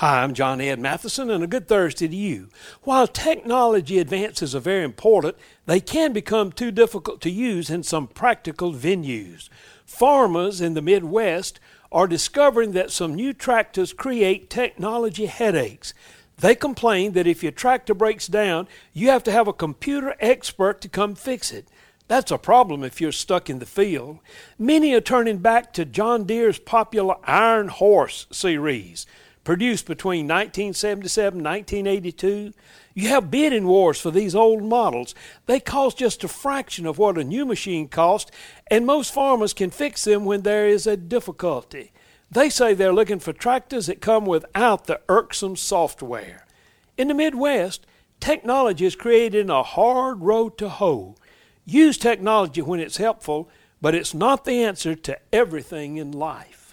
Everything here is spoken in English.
Hi, I'm John Ed Matheson, and a good Thursday to you. While technology advances are very important, they can become too difficult to use in some practical venues. Farmers in the Midwest are discovering that some new tractors create technology headaches. They complain that if your tractor breaks down, you have to have a computer expert to come fix it. That's a problem if you're stuck in the field. Many are turning back to John Deere's popular Iron Horse series produced between 1977 and 1982. You have bidding wars for these old models. They cost just a fraction of what a new machine costs, and most farmers can fix them when there is a difficulty. They say they're looking for tractors that come without the irksome software. In the Midwest, technology is creating a hard road to hoe. Use technology when it's helpful, but it's not the answer to everything in life.